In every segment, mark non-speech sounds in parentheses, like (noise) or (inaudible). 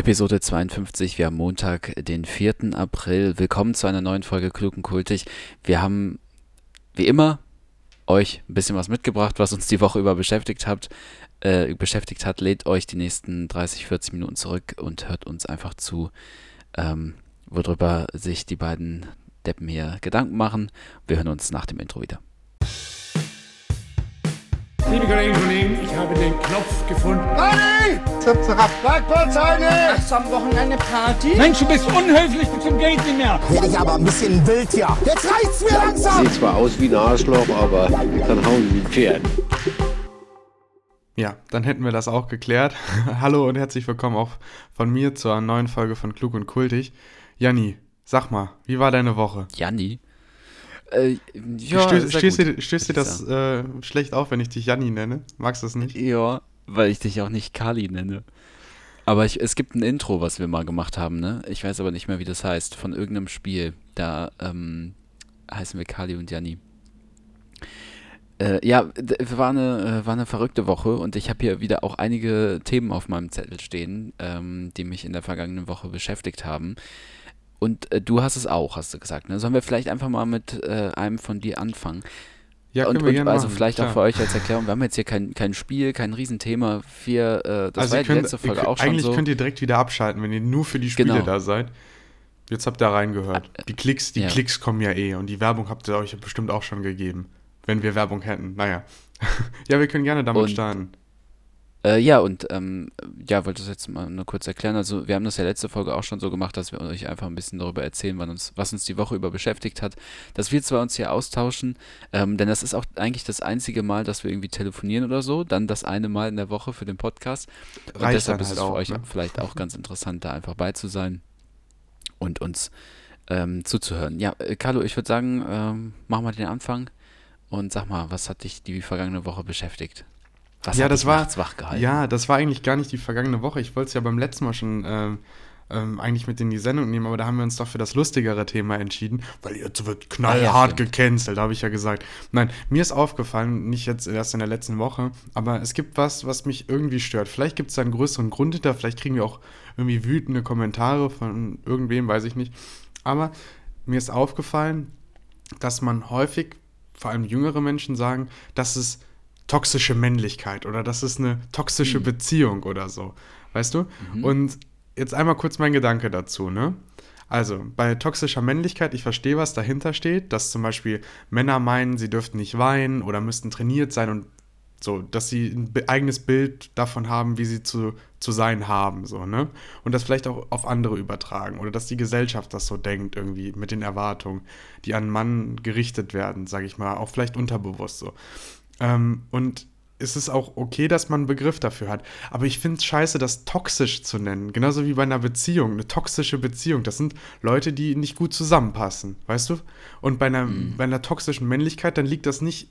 Episode 52, wir haben Montag, den 4. April. Willkommen zu einer neuen Folge Klug und Kultig. Wir haben, wie immer, euch ein bisschen was mitgebracht, was uns die Woche über beschäftigt hat. Äh, beschäftigt hat, lädt euch die nächsten 30, 40 Minuten zurück und hört uns einfach zu, ähm, worüber sich die beiden Deppen hier Gedanken machen. Wir hören uns nach dem Intro wieder. Liebe Kolleginnen und Kollegen, ich habe den Knopf gefunden. Party! Zirap. Bergbauzeit! Hast du am Wochenende Party? Mensch, du bist unhöflich bis zum Geht nicht mehr. Werde ich aber ein bisschen wild hier. Jetzt reicht's mir langsam! Sieht zwar aus wie ein Arschloch, aber dann hauen sie ein Pferd. Ja, dann hätten wir das auch geklärt. (laughs) Hallo und herzlich willkommen auch von mir zur neuen Folge von Klug und Kultig. Janni, sag mal, wie war deine Woche? Janni? Äh, ja, stößt, dir, stößt dir das äh, schlecht auf, wenn ich dich Janni nenne? Magst du es nicht? Ja, weil ich dich auch nicht Kali nenne. Aber ich, es gibt ein Intro, was wir mal gemacht haben, ne? Ich weiß aber nicht mehr, wie das heißt, von irgendeinem Spiel. Da ähm, heißen wir Kali und Janni. Äh, ja, war eine, äh, war eine verrückte Woche und ich habe hier wieder auch einige Themen auf meinem Zettel stehen, ähm, die mich in der vergangenen Woche beschäftigt haben. Und äh, du hast es auch, hast du gesagt. Ne? Sollen wir vielleicht einfach mal mit äh, einem von dir anfangen? Ja, und, können wir und gerne also machen, vielleicht auch klar. für euch als Erklärung, wir haben jetzt hier kein, kein Spiel, kein Riesenthema. Wir, äh, das also war ja ihr die könnt, letzte ihr Folge könnt, auch schon eigentlich so. könnt ihr direkt wieder abschalten, wenn ihr nur für die Spiele Genau. da seid. Jetzt habt ihr reingehört. Die Klicks, die ja. Klicks kommen ja eh und die Werbung habt ihr euch bestimmt auch schon gegeben. Wenn wir Werbung hätten. Naja. (laughs) ja, wir können gerne damit Und- starten. Äh, ja, und ähm, ja, wollte das jetzt mal nur kurz erklären. Also, wir haben das ja letzte Folge auch schon so gemacht, dass wir euch einfach ein bisschen darüber erzählen, wann uns, was uns die Woche über beschäftigt hat. Dass wir zwar uns hier austauschen, ähm, denn das ist auch eigentlich das einzige Mal, dass wir irgendwie telefonieren oder so. Dann das eine Mal in der Woche für den Podcast. Und Reicht deshalb ist halt es für auch, euch ne? vielleicht auch ganz interessant, da einfach bei zu sein und uns ähm, zuzuhören. Ja, äh, Carlo, ich würde sagen, ähm, mach mal den Anfang und sag mal, was hat dich die vergangene Woche beschäftigt? Was Ja, das war- wach gehalten? Ja, das war eigentlich gar nicht die vergangene Woche. Ich wollte es ja beim letzten Mal schon ähm, ähm, eigentlich mit in die Sendung nehmen, aber da haben wir uns doch für das lustigere Thema entschieden, weil jetzt wird knallhart stimmt. gecancelt, habe ich ja gesagt. Nein, mir ist aufgefallen, nicht jetzt erst in der letzten Woche, aber es gibt was, was mich irgendwie stört. Vielleicht gibt es da einen größeren Grund hinter, vielleicht kriegen wir auch irgendwie wütende Kommentare von irgendwem, weiß ich nicht. Aber mir ist aufgefallen, dass man häufig, vor allem jüngere Menschen sagen, dass es toxische Männlichkeit oder das ist eine toxische Beziehung oder so. Weißt du? Und jetzt einmal kurz mein Gedanke dazu, ne? Also, bei toxischer Männlichkeit, ich verstehe, was dahinter steht, dass zum Beispiel Männer meinen, sie dürften nicht weinen oder müssten trainiert sein und so, dass sie ein eigenes Bild davon haben, wie sie zu, zu sein haben, so, ne? Und das vielleicht auch auf andere übertragen oder dass die Gesellschaft das so denkt, irgendwie mit den Erwartungen, die an einen Mann gerichtet werden, sage ich mal, auch vielleicht unterbewusst so. Ähm, und es ist auch okay, dass man einen Begriff dafür hat. Aber ich finde es scheiße, das toxisch zu nennen. Genauso wie bei einer Beziehung, eine toxische Beziehung. Das sind Leute, die nicht gut zusammenpassen, weißt du? Und bei einer, bei einer toxischen Männlichkeit, dann liegt das nicht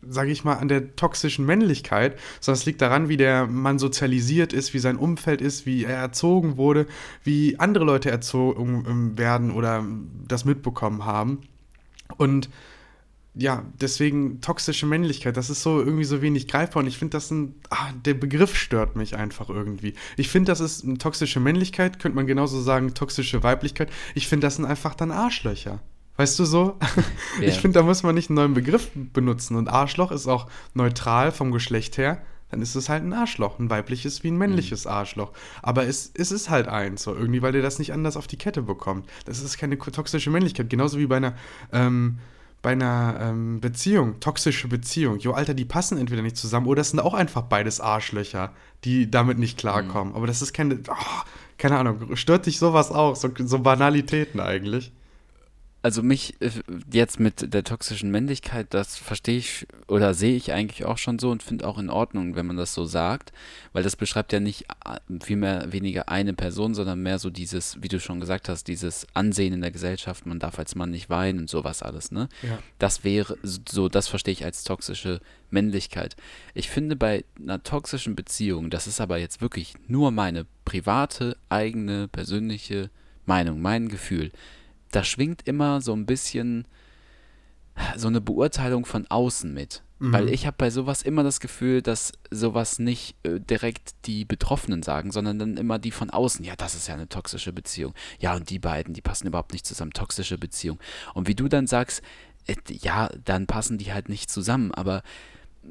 sage ich mal, an der toxischen Männlichkeit, sondern es liegt daran, wie der Mann sozialisiert ist, wie sein Umfeld ist, wie er erzogen wurde, wie andere Leute erzogen ähm, werden oder das mitbekommen haben. Und ja, deswegen toxische Männlichkeit, das ist so irgendwie so wenig greifbar und ich finde, das ein, ah, der Begriff stört mich einfach irgendwie. Ich finde, das ist eine toxische Männlichkeit, könnte man genauso sagen, toxische Weiblichkeit. Ich finde, das sind einfach dann Arschlöcher. Weißt du so? (laughs) Ja. Ich finde, da muss man nicht einen neuen Begriff benutzen und Arschloch ist auch neutral vom Geschlecht her. Dann ist es halt ein Arschloch, ein weibliches wie ein männliches Arschloch. Aber es, es ist halt eins, so irgendwie, weil der das nicht anders auf die Kette bekommt. Das ist keine toxische Männlichkeit. Genauso wie bei einer, ähm, bei einer ähm, Beziehung, toxische Beziehung. Jo, Alter, die passen entweder nicht zusammen oder es sind auch einfach beides Arschlöcher, die damit nicht klarkommen. Aber das ist keine, oh, keine Ahnung, stört dich sowas auch? So, so Banalitäten eigentlich. Also mich äh, jetzt mit der toxischen Männlichkeit, das verstehe ich oder sehe ich eigentlich auch schon so und finde auch in Ordnung, wenn man das so sagt, weil das beschreibt ja nicht vielmehr weniger eine Person, sondern mehr so dieses, wie du schon gesagt hast, dieses Ansehen in der Gesellschaft, man darf als Mann nicht weinen und sowas alles, ne? Ja. Das wäre so, das verstehe ich als toxische Männlichkeit. Ich finde bei einer toxischen Beziehung, das ist aber jetzt wirklich nur meine private, eigene, persönliche Meinung, mein Gefühl da schwingt immer so ein bisschen so eine Beurteilung von außen mit. Weil ich habe bei sowas immer das Gefühl, dass sowas nicht äh, direkt die Betroffenen sagen, sondern dann immer die von außen. Ja, das ist ja eine toxische Beziehung. Ja, und die beiden, die passen überhaupt nicht zusammen. Toxische Beziehung. Und wie du dann sagst, äh, ja, dann passen die halt nicht zusammen. Aber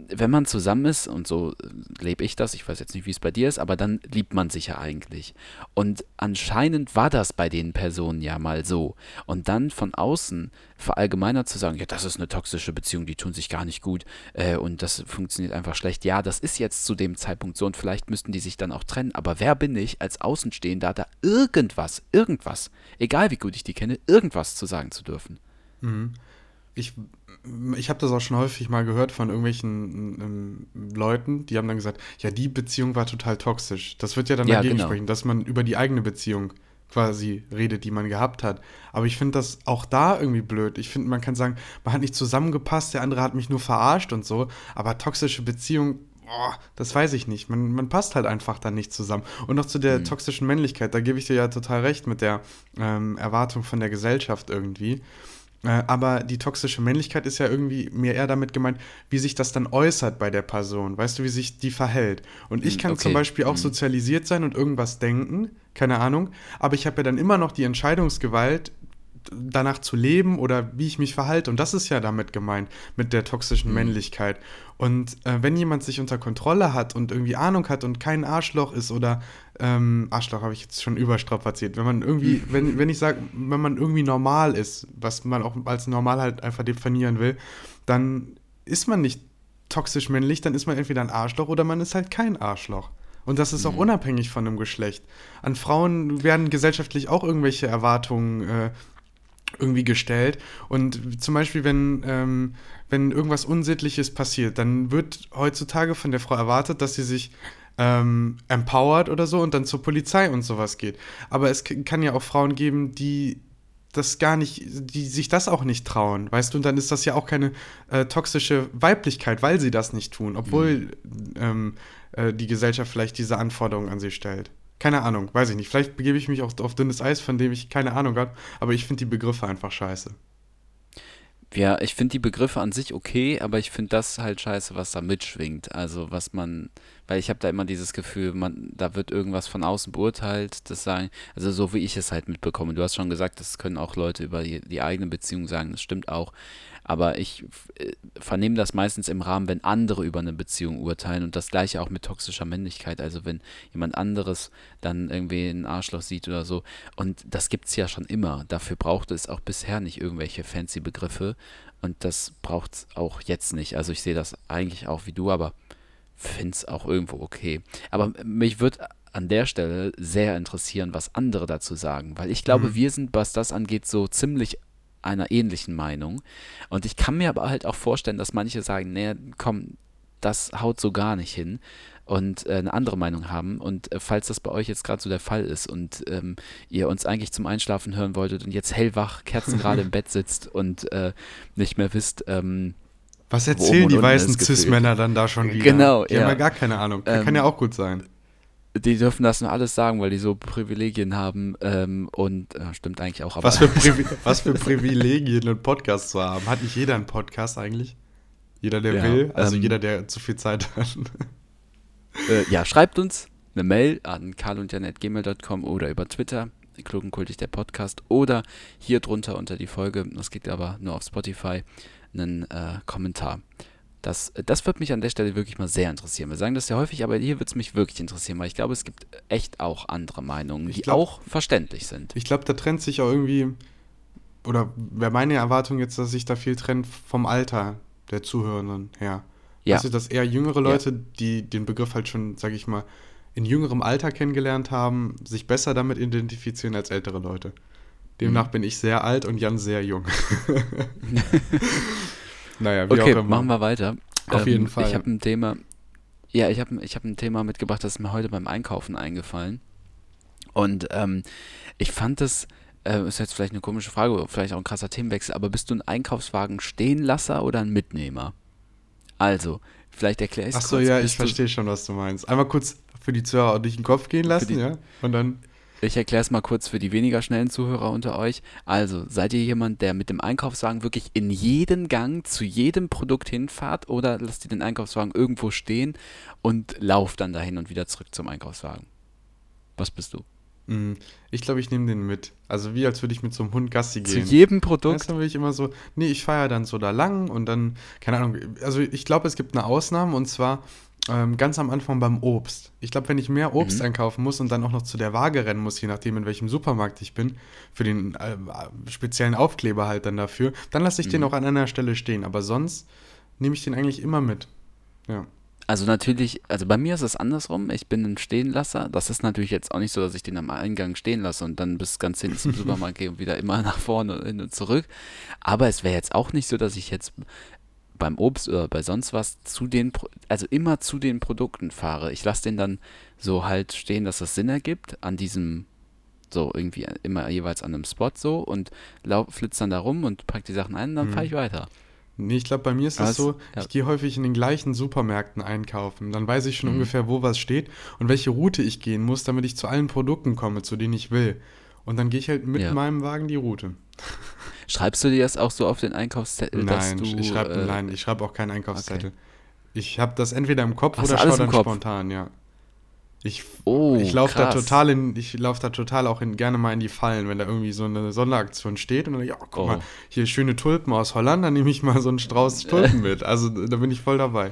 wenn man zusammen ist, und so äh, lebe ich das, ich weiß jetzt nicht, wie es bei dir ist, aber dann liebt man sich ja eigentlich. Und anscheinend war das bei den Personen ja mal so. Und dann von außen verallgemeinert zu sagen, ja, das ist eine toxische Beziehung, die tun sich gar nicht gut äh, und das funktioniert einfach schlecht. Ja, das ist jetzt zu dem Zeitpunkt so und vielleicht müssten die sich dann auch trennen. Aber wer bin ich als Außenstehender, da irgendwas, irgendwas, egal wie gut ich die kenne, irgendwas zu sagen zu dürfen? Mhm ich, ich habe das auch schon häufig mal gehört von irgendwelchen ähm, Leuten, die haben dann gesagt, ja, die Beziehung war total toxisch. Das wird ja dann ja, dagegen genau. sprechen, dass man über die eigene Beziehung quasi redet, die man gehabt hat. Aber ich finde das auch da irgendwie blöd. Ich finde, man kann sagen, man hat nicht zusammengepasst, der andere hat mich nur verarscht und so. Aber toxische Beziehung, boah, das weiß ich nicht. Man, man passt halt einfach dann nicht zusammen. Und noch zu der mhm. toxischen Männlichkeit, da gebe ich dir ja total recht mit der ähm, Erwartung von der Gesellschaft irgendwie. Äh, aber die toxische Männlichkeit ist ja irgendwie mir eher damit gemeint, wie sich das dann äußert bei der Person. Weißt du, wie sich die verhält. Und ich hm, kann okay. zum Beispiel auch mhm. sozialisiert sein und irgendwas denken, keine Ahnung, aber ich habe ja dann immer noch die Entscheidungsgewalt, danach zu leben oder wie ich mich verhalte. Und das ist ja damit gemeint, mit der toxischen mhm. Männlichkeit. Und äh, wenn jemand sich unter Kontrolle hat und irgendwie Ahnung hat und kein Arschloch ist oder ähm, Arschloch habe ich jetzt schon überstrapaziert, wenn man irgendwie, (laughs) wenn, wenn ich sage, wenn man irgendwie normal ist, was man auch als normal halt einfach definieren will, dann ist man nicht toxisch männlich, dann ist man entweder ein Arschloch oder man ist halt kein Arschloch. Und das ist auch mhm. unabhängig von dem Geschlecht. An Frauen werden gesellschaftlich auch irgendwelche Erwartungen äh, irgendwie gestellt. Und zum Beispiel, wenn, ähm, wenn irgendwas Unsittliches passiert, dann wird heutzutage von der Frau erwartet, dass sie sich ähm, empowert oder so und dann zur Polizei und sowas geht. Aber es kann ja auch Frauen geben, die das gar nicht, die sich das auch nicht trauen, weißt du, und dann ist das ja auch keine äh, toxische Weiblichkeit, weil sie das nicht tun, obwohl mhm. ähm, äh, die Gesellschaft vielleicht diese Anforderungen an sie stellt. Keine Ahnung, weiß ich nicht. Vielleicht begebe ich mich auch auf dünnes Eis, von dem ich keine Ahnung habe, aber ich finde die Begriffe einfach scheiße. Ja, ich finde die Begriffe an sich okay, aber ich finde das halt scheiße, was da mitschwingt. Also was man, weil ich habe da immer dieses Gefühl, man, da wird irgendwas von außen beurteilt, das sagen, also so wie ich es halt mitbekomme. Du hast schon gesagt, das können auch Leute über die, die eigene Beziehung sagen, das stimmt auch. Aber ich äh, vernehme das meistens im Rahmen, wenn andere über eine Beziehung urteilen und das gleiche auch mit toxischer Männlichkeit. Also wenn jemand anderes dann irgendwie ein Arschloch sieht oder so. Und das gibt es ja schon immer. Dafür braucht es auch bisher nicht irgendwelche fancy Begriffe. Und das braucht es auch jetzt nicht. Also ich sehe das eigentlich auch wie du, aber finde es auch irgendwo okay. Aber mich würde an der Stelle sehr interessieren, was andere dazu sagen, weil ich glaube, mhm. wir sind, was das angeht, so ziemlich einer ähnlichen Meinung. Und ich kann mir aber halt auch vorstellen, dass manche sagen, nee, komm, das haut so gar nicht hin und äh, eine andere Meinung haben. Und äh, falls das bei euch jetzt gerade so der Fall ist und ähm, ihr uns eigentlich zum Einschlafen hören wolltet und jetzt hellwach, Kerzen (laughs) gerade im Bett sitzt und äh, nicht mehr wisst, ähm, was erzählen die weißen Cis-Männer dann da schon wieder? Genau, die ja. haben ja gar keine Ahnung. Ähm, kann ja auch gut sein die dürfen das nur alles sagen, weil die so Privilegien haben ähm, und äh, stimmt eigentlich auch. was, für (laughs) was für Privilegien einen Podcast zu haben. Hat nicht jeder einen Podcast eigentlich? Jeder, der ja, will, also ähm, jeder, der zu viel Zeit hat. (laughs) Äh, ja, schreibt uns eine Mail an karlundjanet.gmail.com oder über Twitter, klugenkultig der Podcast oder hier drunter unter die Folge, das geht aber nur auf Spotify, einen äh, Kommentar. Das, das wird mich an der Stelle wirklich mal sehr interessieren. Wir sagen das ja häufig, aber hier wird es mich wirklich interessieren, weil ich glaube, es gibt echt auch andere Meinungen, die glaub, auch verständlich sind. Ich glaube, da trennt sich auch irgendwie, oder wäre meine Erwartung jetzt, dass sich da viel trennt vom Alter der Zuhörenden her. Ja. Also, dass eher jüngere Leute, ja. die den Begriff halt schon, sage ich mal, in jüngerem Alter kennengelernt haben, sich besser damit identifizieren als ältere Leute. Demnach mhm. bin ich sehr alt und Jan sehr jung. (laughs) Naja, wie okay, auch immer. machen wir weiter. Auf ähm, jeden Fall. Ich habe ein Thema. Ja, ich habe ich hab ein Thema mitgebracht, das ist mir heute beim Einkaufen eingefallen. Und ähm, ich fand das, äh, ist jetzt vielleicht eine komische Frage, vielleicht auch ein krasser Themenwechsel, aber bist du ein Einkaufswagen Stehenlasser oder ein Mitnehmer? Also, vielleicht erkläre ich es Achso, ja, ich verstehe schon, was du meinst. Einmal kurz für die Zuhörer durch den Kopf gehen lassen, ja? Und dann. Ich erkläre es mal kurz für die weniger schnellen Zuhörer unter euch. Also, seid ihr jemand, der mit dem Einkaufswagen wirklich in jeden Gang zu jedem Produkt hinfahrt oder lasst ihr den Einkaufswagen irgendwo stehen und lauft dann dahin und wieder zurück zum Einkaufswagen? Was bist du? Mm, Ich glaube, ich nehme den mit. Also wie als würde ich mit so einem Hund Gassi Zu gehen. jedem Weißt Produkt? du, will ich immer so, nee, ich fahre dann so da lang und dann, keine Ahnung, also ich glaube, es gibt eine Ausnahme und zwar ähm, ganz am Anfang beim Obst. Ich glaube, wenn ich mehr Obst Mhm. einkaufen muss und dann auch noch zu der Waage rennen muss, je nachdem, in welchem Supermarkt ich bin, für den äh, speziellen Aufkleber halt dann dafür, dann lasse ich den Mhm. auch an einer Stelle stehen. Aber sonst nehme ich den eigentlich immer mit. Ja. Also natürlich, also bei mir ist es andersrum. Ich bin ein Stehenlasser. Das ist natürlich jetzt auch nicht so, dass ich den am Eingang stehen lasse und dann bis ganz hinten zum (laughs) Supermarkt gehe und wieder immer nach vorne und hin und zurück. Aber es wäre jetzt auch nicht so, dass ich jetzt beim Obst oder bei sonst was zu den, also immer zu den Produkten fahre. Ich lasse den dann so halt stehen, dass das Sinn ergibt an diesem, so irgendwie immer jeweils an einem Spot so und lau- flitze dann da rum und pack die Sachen ein und dann fahre ich weiter. Nee, ich glaube, bei mir ist es Was? so, Ja. ich gehe häufig in den gleichen Supermärkten einkaufen. Dann weiß ich schon Mhm. ungefähr, wo was steht und welche Route ich gehen muss, damit ich zu allen Produkten komme, zu denen ich will. Und dann gehe ich halt mit Ja. meinem Wagen die Route. (laughs) Schreibst du dir das auch so auf den Einkaufszettel, dass Nein, du ich schreibe äh, nein, ich schreibe auch keinen Einkaufszettel. Ich habe das entweder im Kopf Hast oder schaue dann Kopf? spontan, ja. Ich, Oh, ich laufe da total in, ich laufe da total auch in, gerne mal in die Fallen, wenn da irgendwie so eine Sonderaktion steht und dann, ja, guck Oh. mal, hier schöne Tulpen aus Holland, dann nehme ich mal so einen Strauß (laughs) Tulpen mit. Also da bin ich voll dabei.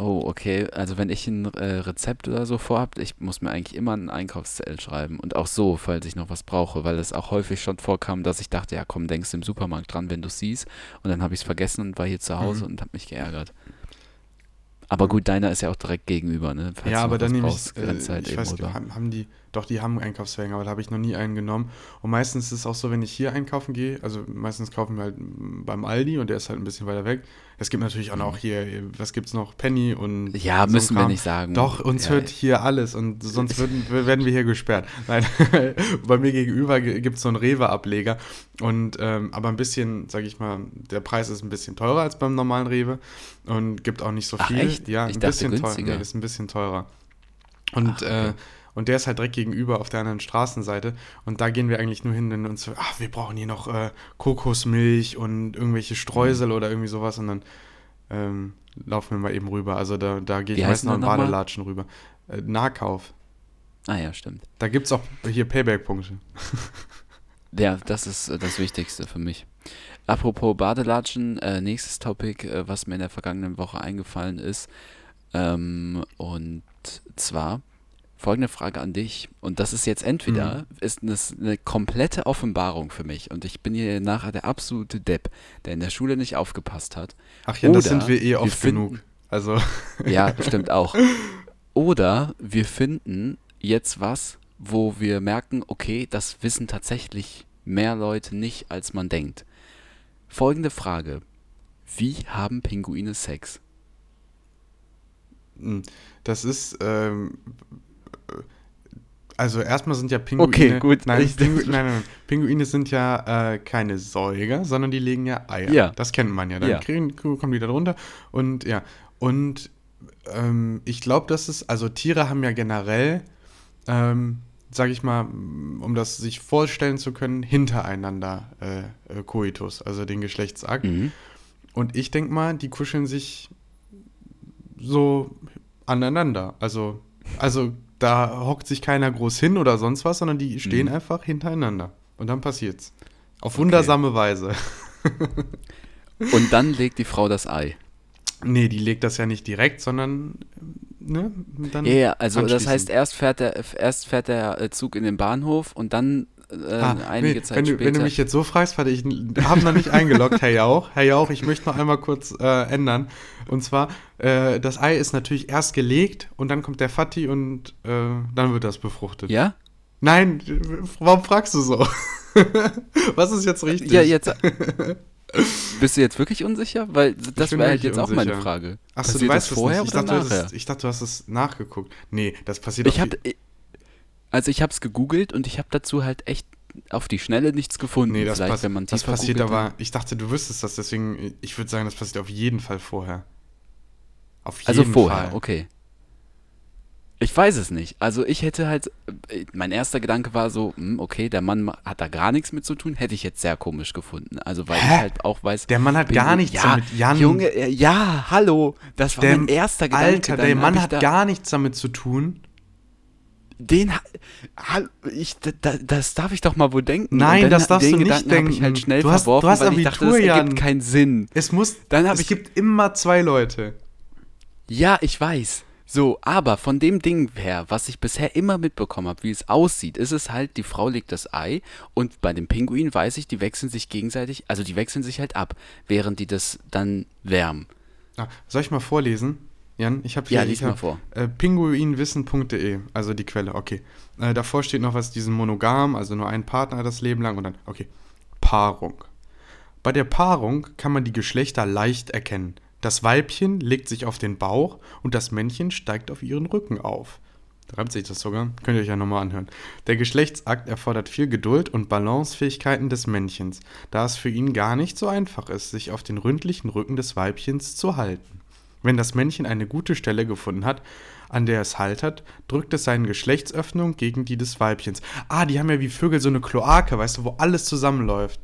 Oh, okay. Also wenn ich ein äh, Rezept oder so vorhab, ich muss mir eigentlich immer einen Einkaufszettel schreiben. Und auch so, falls ich noch was brauche, weil es auch häufig schon vorkam, dass ich dachte, ja komm, denkst du im Supermarkt dran, wenn du siehst. Und dann habe ich es vergessen und war hier zu Hause Mhm. und habe mich geärgert. Aber gut, deiner ist ja auch direkt gegenüber, ne? Falls ja, aber dann nehme ich, äh, ich weiß, haben, haben die, doch, die haben Einkaufswagen, aber da habe ich noch nie einen genommen. Und meistens ist es auch so, wenn ich hier einkaufen gehe, also meistens kaufen wir halt beim Aldi und der ist halt ein bisschen weiter weg. Es gibt natürlich auch noch hier, was gibt's noch, Penny und Mhm. Ja, so müssen wir Kram. nicht sagen. Doch, uns Ja, hört hier alles und sonst würden, werden wir hier gesperrt. Nein, (laughs) bei mir gegenüber gibt es so einen Rewe-Ableger und ähm, aber ein bisschen, sage ich mal, der Preis ist ein bisschen teurer als beim normalen Rewe und gibt auch nicht so Ach, viel. echt? Ja, Ich ein bisschen teurer. Nee, ist ein bisschen teurer. Und, Ach, okay. äh, und der ist halt direkt gegenüber auf der anderen Straßenseite. Und da gehen wir eigentlich nur hin, wenn uns so, ach, wir brauchen hier noch äh, Kokosmilch und irgendwelche Mhm. Streusel oder irgendwie sowas. Und dann ähm, laufen wir mal eben rüber. Also da, da gehe ich heißt meist noch in? Badelatschen rüber. Äh, Nahkauf. Ah ja, stimmt. Da gibt es auch hier Payback-Punkte. (laughs) Ja, das ist äh, das Wichtigste für mich. Apropos Badelatschen, äh, nächstes Topic, äh, was mir in der vergangenen Woche eingefallen ist. Ähm, und zwar folgende Frage an dich. Und das ist jetzt entweder, ist das eine komplette Offenbarung für mich und ich bin hier nachher der absolute Depp, der in der Schule nicht aufgepasst hat. Ach ja, das sind wir eh oft finden- genug. Also, (laughs) Ja, (laughs) stimmt auch. Oder wir finden jetzt was, wo wir merken, okay, das wissen tatsächlich mehr Leute nicht, als man denkt. Folgende Frage. Wie haben Pinguine Sex? mh, das ist, ähm, äh, also erstmal sind ja Pinguine. Okay, gut. Nein, Ich- Pingu nein, nein. Pinguine sind ja äh, keine Säuger, sondern die legen ja Eier. Ja. Das kennt man ja. Dann Ja. kriegen, kommen die da drunter. Und ja, und ähm, ich glaube, dass es, also Tiere haben ja generell, ähm, sage ich mal, um das sich vorstellen zu können, hintereinander äh, äh, Koitus, also den Geschlechtsakt. Mhm. Und ich denke mal, die kuscheln sich so aneinander. Also, also da hockt sich keiner groß hin oder sonst was, sondern die stehen Mhm. einfach hintereinander. Und dann passiert's. Auf wundersame Weise. (laughs) Und dann legt die Frau das Ei. Nee, die legt das ja nicht direkt, sondern ne, dann Ja, also das heißt, erst fährt der, erst fährt der äh, Zug in den Bahnhof und dann äh, Ah, einige nee, Zeit wenn, du, später. wenn du mich jetzt so fragst, warte, ich habe noch nicht eingeloggt, Herr Jauch. Herr Jauch, ich möchte noch einmal kurz äh, ändern. Und zwar, äh, das Ei ist natürlich erst gelegt und dann kommt der Fatti und äh, dann wird das befruchtet. ja? Nein, warum fragst du so? (laughs) Was ist jetzt richtig? Ja, jetzt. Bist du jetzt wirklich unsicher? Weil das wäre halt jetzt auch meine unsicher. Frage. Achso, du weißt das es vorher nicht. Ich oder dachte, du nachher? hast, ich dachte, du hast es nachgeguckt. Nee, das passiert Ich auf habe also ich habe es gegoogelt und ich habe dazu halt echt auf die Schnelle nichts gefunden. Nee, das, pass das passiert aber, ich dachte, du wüsstest das, deswegen, ich würde sagen, das passiert auf jeden Fall vorher. Auf jeden Also vorher, Fall. okay. Ich weiß es nicht. Also ich hätte halt, mein erster Gedanke war so, hm, okay, der Mann ma- hat da gar nichts mit zu tun, hätte ich jetzt sehr komisch gefunden. Also weil ich halt auch weiß. Der Mann hat gar nichts ja, damit, Jan. Junge, äh, ja, hallo, das war Der, mein erster Gedanke. Alter, der Mann hat gar nichts damit zu tun. Den, ich, da, da- das darf ich doch mal wohl denken. Nein, dann das darfst den du nicht Gedanken hab ich denken. halt schnell Du hast- verworfen, du hast weil ich dachte, das Abitur, ergibt Jan. keinen Sinn. Es muss, Dann es ich- gibt immer zwei Leute. Ja, ich weiß. So, aber von dem Ding her, was ich bisher immer mitbekommen habe, wie es aussieht, ist es halt, die Frau legt das Ei und bei den Pinguinen weiß ich, die wechseln sich gegenseitig, also die wechseln sich halt ab, während die das dann wärmen. Soll ich mal vorlesen? Jan, ich habe hier Ja, lies ich hab, mal vor. Äh, pinguinwissen.de, also die Quelle, okay. Äh, davor steht noch was, diesen Monogam, also nur ein Partner das Leben lang und dann, okay. Paarung. Bei der Paarung kann man die Geschlechter leicht erkennen. Das Weibchen legt sich auf den Bauch und das Männchen steigt auf ihren Rücken auf. Da reimt sich das sogar. Könnt ihr euch ja nochmal anhören. Der Geschlechtsakt erfordert viel Geduld und Balancefähigkeiten des Männchens, da es für ihn gar nicht so einfach ist, sich auf den ründlichen Rücken des Weibchens zu halten. Wenn das Männchen eine gute Stelle gefunden hat, an der es Halt hat, drückt es seine Geschlechtsöffnung gegen die des Weibchens. Ah, die haben ja wie Vögel so eine Kloake, weißt du, wo alles zusammenläuft.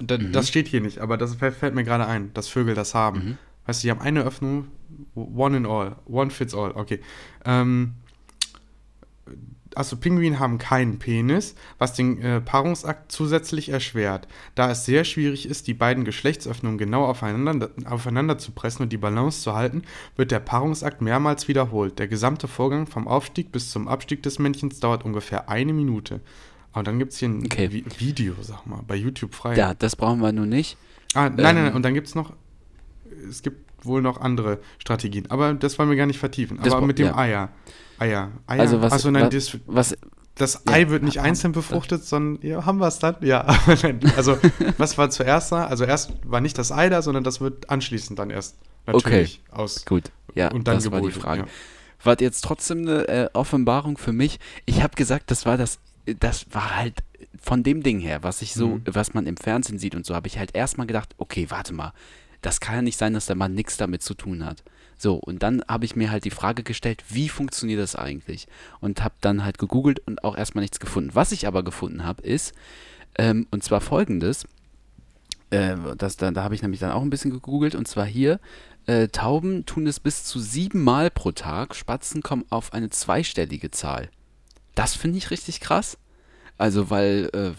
Da, Mhm. Das steht hier nicht, aber das fällt, mir gerade ein, dass Vögel das haben. Mhm. Weißt du, die haben eine Öffnung, one in all, one fits all, okay. Ähm, also Pinguine haben keinen Penis, was den äh, Paarungsakt zusätzlich erschwert, da es sehr schwierig ist, die beiden Geschlechtsöffnungen genau aufeinander, aufeinander zu pressen und die Balance zu halten, wird der Paarungsakt mehrmals wiederholt. Der gesamte Vorgang vom Aufstieg bis zum Abstieg des Männchens dauert ungefähr eine Minute. Aber dann gibt es hier ein Okay. Vi Video, sag mal, bei YouTube frei. Ja, das brauchen wir nun nicht. Ah, nein, nein, Ähm, nein, und dann gibt es noch, es gibt wohl noch andere Strategien, aber das wollen wir gar nicht vertiefen. Aber mit dem ja. Eier. Eier. Eier. Also was, Achso, nein, wa- das, was, das ja, Ei wird nicht haben- einzeln befruchtet, sondern ja, haben wir es dann? Ja. (laughs) Also, (laughs) was war zuerst da? Also, erst war nicht das Ei da, sondern das wird anschließend dann erst natürlich aus. gut, ja, Und dann das war die Frage. ja. War jetzt trotzdem eine äh, Offenbarung für mich. Ich habe gesagt, das war das, das war halt von dem Ding her, was ich so, Mhm. was man im Fernsehen sieht und so, habe ich halt erstmal gedacht, okay, warte mal, das kann ja nicht sein, dass der Mann nichts damit zu tun hat. So, und dann habe ich mir halt die Frage gestellt, wie funktioniert das eigentlich? Und habe dann halt gegoogelt und auch erstmal nichts gefunden. Was ich aber gefunden habe, ist, ähm, und zwar folgendes, äh, das, da, da habe ich nämlich dann auch ein bisschen gegoogelt, und zwar hier, äh, Tauben tun es bis zu sieben Mal pro Tag, Spatzen kommen auf eine zweistellige Zahl. Das finde ich richtig krass. Also, weil äh,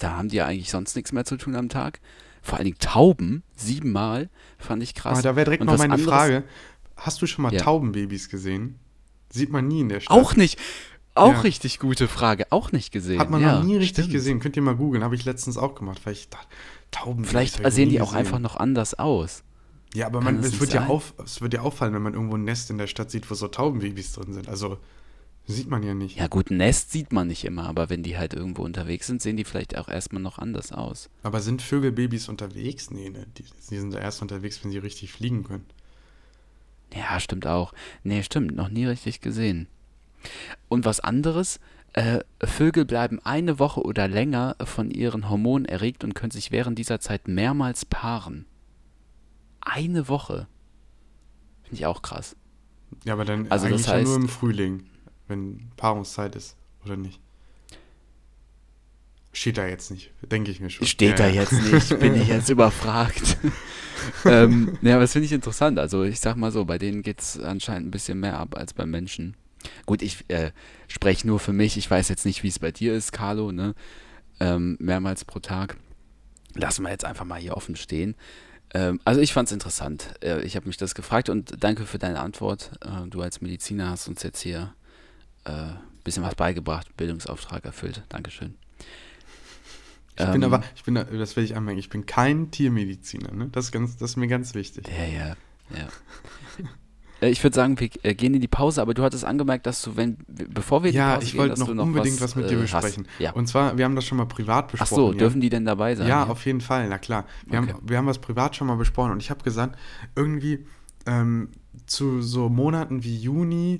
da haben die ja eigentlich sonst nichts mehr zu tun am Tag. Vor allen Dingen Tauben, siebenmal, fand ich krass. Aber da wäre direkt Und noch meine anderes- Frage. Hast du schon mal Ja. Taubenbabys gesehen? Sieht man nie in der Stadt. Auch nicht. Auch Ja. richtig gute Frage. Auch nicht gesehen. Hat man ja, noch nie richtig stimmt. gesehen. Könnt ihr mal googeln. Habe ich letztens auch gemacht, weil ich dachte, Taubenbabys. Vielleicht sehen die auch gesehen. einfach noch anders aus. Ja, aber man, es, wird ja auf, es wird ja auffallen, wenn man irgendwo ein Nest in der Stadt sieht, wo so Taubenbabys drin sind. Also sieht man ja nicht. Ja gut, ein Nest sieht man nicht immer, aber wenn die halt irgendwo unterwegs sind, sehen die vielleicht auch erstmal noch anders aus. Aber sind Vögelbabys unterwegs? Nee, ne? Die, die sind erst unterwegs, wenn sie richtig fliegen können. Ja, stimmt auch. Nee, stimmt, noch nie richtig gesehen. Und was anderes, äh, Vögel bleiben eine Woche oder länger von ihren Hormonen erregt und können sich während dieser Zeit mehrmals paaren. Eine Woche. Finde ich auch krass. Ja, aber dann Also das eigentlich ja nur heißt- im Frühling, wenn Paarungszeit ist, oder nicht? Steht da jetzt nicht, denke ich mir schon. Steht da Ja, ja. jetzt nicht, bin ich jetzt (laughs) überfragt. (laughs) ähm, ja, aber das finde ich interessant. Also ich sag mal so, bei denen geht es anscheinend ein bisschen mehr ab als beim Menschen. Gut, ich äh, spreche nur für mich. Ich weiß jetzt nicht, wie es bei dir ist, Carlo, ne? Ähm, mehrmals pro Tag. Lassen wir jetzt einfach mal hier offen stehen. Ähm, also ich fand es interessant. Äh, ich habe mich das gefragt und danke für deine Antwort. Äh, du als Mediziner hast uns jetzt hier ein äh, bisschen was beigebracht, Bildungsauftrag erfüllt. Dankeschön. Ich bin Ähm, aber, ich bin, da- das will ich anmerken, ich bin kein Tiermediziner, ne? Das ist, ganz, das ist mir ganz wichtig. Ja, ja, ja. Äh, Ich würde sagen, wir äh, gehen in die Pause, aber du hattest angemerkt, dass du, wenn, bevor wir in die Ja, Pause ich gehen, wollte dass noch du noch unbedingt was, mit dir äh, besprechen. Hast. Ja. Und zwar, wir haben das schon mal privat Ach besprochen. so, ja. dürfen die denn dabei sein? Ja, auf jeden Fall, na klar. Wir, Okay. haben, wir haben was privat schon mal besprochen und ich habe gesagt, irgendwie ähm, zu so Monaten wie Juni,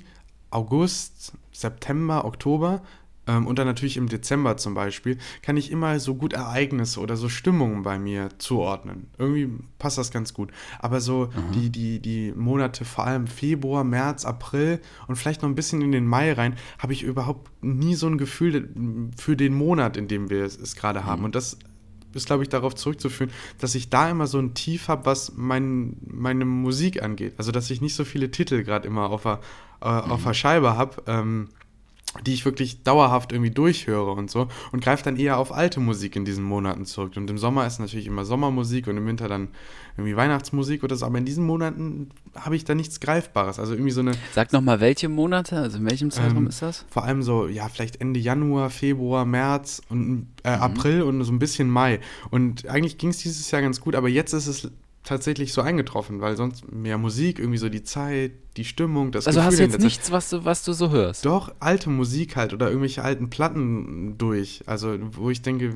August, September, Oktober und dann natürlich im Dezember zum Beispiel, kann ich immer so gut Ereignisse oder so Stimmungen bei mir zuordnen. Irgendwie passt das ganz gut. Aber so die, die, die Monate, vor allem Februar, März, April und vielleicht noch ein bisschen in den Mai rein, habe ich überhaupt nie so ein Gefühl für den Monat, in dem wir es, gerade haben. Und das ist, glaube ich, darauf zurückzuführen, dass ich da immer so ein Tief habe, was mein, meine Musik angeht. Also, dass ich nicht so viele Titel gerade immer auf der, äh, auf der Scheibe habe. Ähm, die ich wirklich dauerhaft irgendwie durchhöre und so und greife dann eher auf alte Musik in diesen Monaten zurück. Und im Sommer ist natürlich immer Sommermusik und im Winter dann irgendwie Weihnachtsmusik oder so, aber in diesen Monaten habe ich da nichts Greifbares. Also irgendwie so eine. Sag nochmal, welche Monate, also in welchem Zeitraum ähm, ist das? Vor allem so, ja, vielleicht Ende Januar, Februar, März und äh, April und so ein bisschen Mai. Und eigentlich ging es dieses Jahr ganz gut, aber jetzt ist es tatsächlich so eingetroffen, weil sonst mehr Musik, irgendwie so die Zeit, die Stimmung, das Also hast du jetzt nichts, was du, was du so hörst? Doch, alte Musik halt oder irgendwelche alten Platten durch. Also, wo ich denke,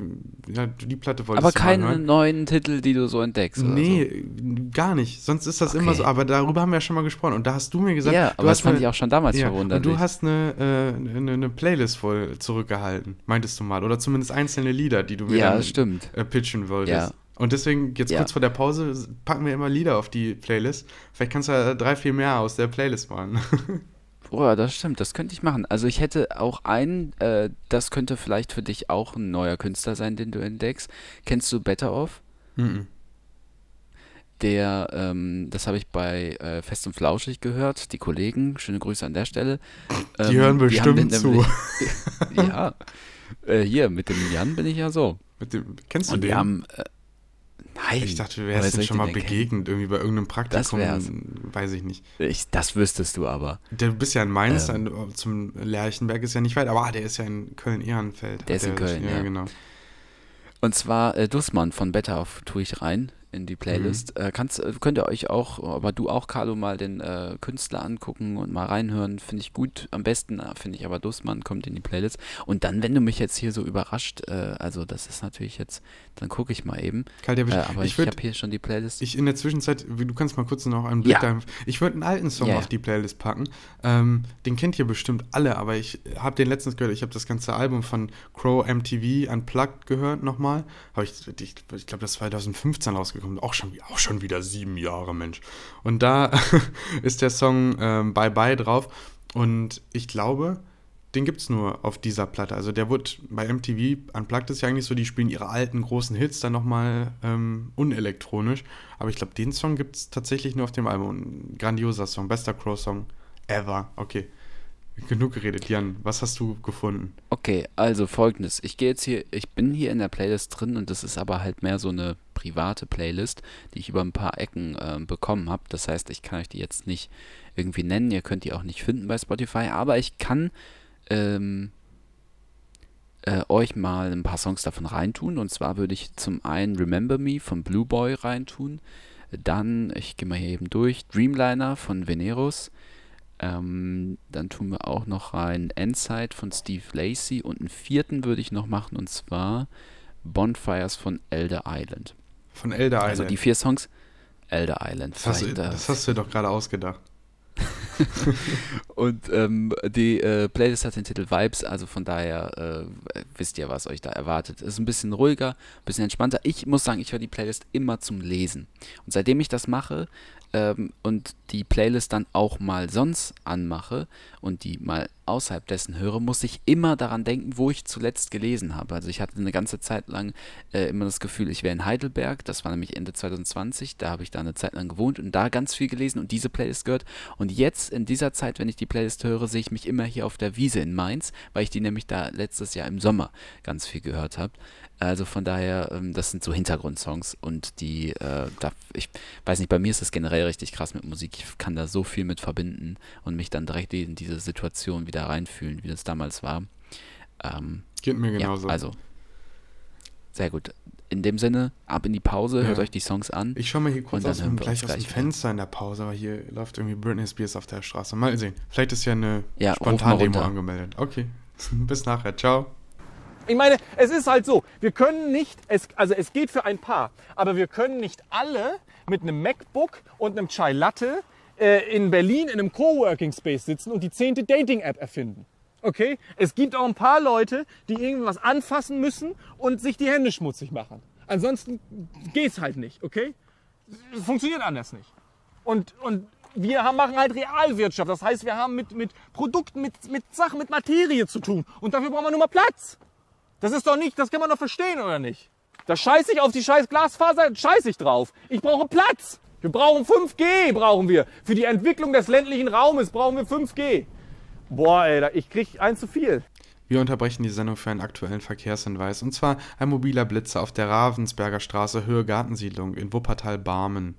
ja, die Platte wolltest Aber du mal keine hören. neuen Titel, die du so entdeckst. Oder Nee, gar nicht. Sonst ist das immer Okay. so. Aber darüber haben wir ja schon mal gesprochen. Und da hast du mir so. gesagt, Ja, du aber das hast fand eine, ich auch schon damals ja, verwunderlich. Und du hast eine, äh, eine, eine Playlist voll zurückgehalten, meintest du mal. Oder zumindest einzelne Lieder, die du mir ja, dann äh, pitchen wolltest. Ja. Und deswegen, jetzt Ja. kurz vor der Pause, packen wir immer Lieder auf die Playlist. Vielleicht kannst du ja drei, vier mehr aus der Playlist machen. (laughs) Oh, das stimmt, das könnte ich machen. Also ich hätte auch einen, äh, das könnte vielleicht für dich auch ein neuer Künstler sein, den du entdeckst. Kennst du Better Off? Mhm. Der, ähm, das habe ich bei äh, Fest und Flauschig gehört, die Kollegen, schöne Grüße an der Stelle. Die Ähm, hören haben bestimmt den zu. nämlich- (laughs) ja, äh, hier mit dem Jan bin ich ja so. Mit dem, kennst du Und den? wir haben, äh, nein. ich dachte, du wärst schon mal begegnet, irgendwie bei irgendeinem Praktikum. wär's. Weiß ich nicht. Ich, das wüsstest du aber. Du bist ja in Mainz, Ähm. ein- zum Lerchenberg ist ja nicht weit, aber ah, der ist ja in Köln-Ehrenfeld. Der ist in Köln, ja. ja. genau. Und zwar äh, Dussmann von Better Off tue ich rein in die Playlist. Mhm. Äh, kannst, äh, könnt ihr euch auch, aber du auch, Carlo, mal den äh, Künstler angucken und mal reinhören. Finde ich gut. Am besten äh, finde ich aber Dussmann kommt in die Playlist. Und dann, wenn du mich jetzt hier so überrascht, äh, also das ist natürlich jetzt, dann gucke ich mal eben. Kalt, ja, Äh, aber ich, ich habe hier schon die Playlist. Ich in der Zwischenzeit, du kannst mal kurz noch einen Blick Ja. da. Ich würde einen alten Song Ja, auf die Playlist packen. Ähm, den kennt ihr bestimmt alle, aber ich habe den letztens gehört. Ich habe das ganze Album von Crow MTV Unplugged gehört nochmal. Habe ich, ich, ich glaube, das ist 2015 rausgekommen. Auch schon, auch schon wieder sieben Jahre, Mensch. Und da (laughs) ist der Song ähm, Bye Bye drauf. Und ich glaube, den gibt es nur auf dieser Platte. Also der wurde bei MTV, Unplugged ist ja eigentlich so, die spielen ihre alten großen Hits dann nochmal ähm, unelektronisch. Aber ich glaube, den Song gibt es tatsächlich nur auf dem Album. Grandioser Song, bester Crow-Song ever. Okay, genug geredet. Jan, was hast du gefunden? Okay, also folgendes. Ich gehe jetzt hier, ich bin hier in der Playlist drin und das ist aber halt mehr so eine private Playlist, die ich über ein paar Ecken ähm, bekommen habe. Das heißt, ich kann euch die jetzt nicht irgendwie nennen. Ihr könnt die auch nicht finden bei Spotify, aber ich kann ähm, äh, euch mal ein paar Songs davon reintun. Und zwar würde ich zum einen Remember Me von Blue Boy reintun. Dann, ich gehe mal hier eben durch, Dreamliner von Veneros. Ähm, dann tun wir auch noch rein Endside von Steve Lacey und einen vierten würde ich noch machen und zwar Bonfires von Elder Island. Von Elder Island. Also die vier Songs Elder Island. das, hast du, das hast du dir doch gerade ausgedacht. (laughs) Und ähm, die äh, Playlist hat den Titel Vibes, also von daher äh, wisst ihr, was euch da erwartet. Ist ein bisschen ruhiger, ein bisschen entspannter. Ich muss sagen, ich höre die Playlist immer zum Lesen. Und seitdem ich das mache ähm, und die Playlist dann auch mal sonst anmache und die mal außerhalb dessen höre, muss ich immer daran denken, wo ich zuletzt gelesen habe. Also ich hatte eine ganze Zeit lang äh, immer das Gefühl, ich wäre in Heidelberg. Das war nämlich Ende 2020. Da habe ich da eine Zeit lang gewohnt und da ganz viel gelesen und diese Playlist gehört. Und jetzt in dieser Zeit, wenn ich die Playlist höre, sehe ich mich immer hier auf der Wiese in Mainz, weil ich die nämlich da letztes Jahr im Sommer ganz viel gehört habe. Also von daher, ähm, das sind so Hintergrundsongs und die, äh, da, ich weiß nicht, bei mir ist das generell richtig krass mit Musik. Ich kann da so viel mit verbinden und mich dann direkt in diese Situation wieder reinfühlen, wie das damals war. Ähm, Geht mir ja, genauso. also. Sehr gut. In dem Sinne, ab in die Pause, Ja. hört euch die Songs an. Ich schaue mal hier kurz aus dem, gleich aus dem gleich wieder. Fenster in der Pause, aber hier läuft irgendwie Britney Spears auf der Straße. Mal sehen. Vielleicht ist ja eine Ja, Spontandemo angemeldet. Okay. (laughs) Bis nachher. Ciao. Ich meine, es ist halt so, wir können nicht, es, also es geht für ein Paar, aber wir können nicht alle mit einem MacBook und einem Chai Latte äh, in Berlin in einem Coworking Space sitzen und die zehnte Dating-App erfinden. Okay? Es gibt auch ein paar Leute, die irgendwas anfassen müssen und sich die Hände schmutzig machen. Ansonsten geht's halt nicht, okay? Funktioniert anders nicht. Und, und wir haben, machen halt Realwirtschaft. Das heißt, wir haben mit, mit Produkten, mit, mit Sachen, mit Materie zu tun. Und dafür brauchen wir nur mal Platz. Das ist doch nicht, das kann man doch verstehen, oder nicht? Da scheiße ich auf die scheiß Glasfaser, scheiße ich drauf. Ich brauche Platz. Wir brauchen 5G, brauchen wir. Für die Entwicklung des ländlichen Raumes brauchen wir 5G. Boah, ey, ich krieg eins zu viel. Wir unterbrechen die Sendung für einen aktuellen Verkehrshinweis. Und zwar ein mobiler Blitzer auf der Ravensberger Straße, Höhe Gartensiedlung in Wuppertal-Barmen.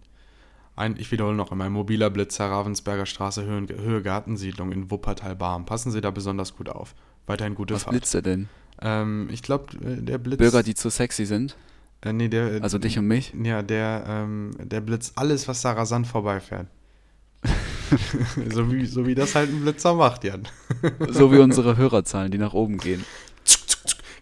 Ein, ich wiederhole noch einmal, ein mobiler Blitzer, Ravensberger Straße, Höhe, Höhe Gartensiedlung in Wuppertal-Barmen. Passen Sie da besonders gut auf. Weiterhin gute Was Fahrt. blitzt er denn? Ähm, ich glaube, der Blitz. Bürger, die zu sexy sind? Äh, nee, der. Also dich und mich? Ja, der, ähm, der blitzt alles, was da rasant vorbeifährt. (laughs) so, wie, so wie das halt ein Blitzer macht, Jan. (laughs) So wie unsere Hörerzahlen, die nach oben gehen.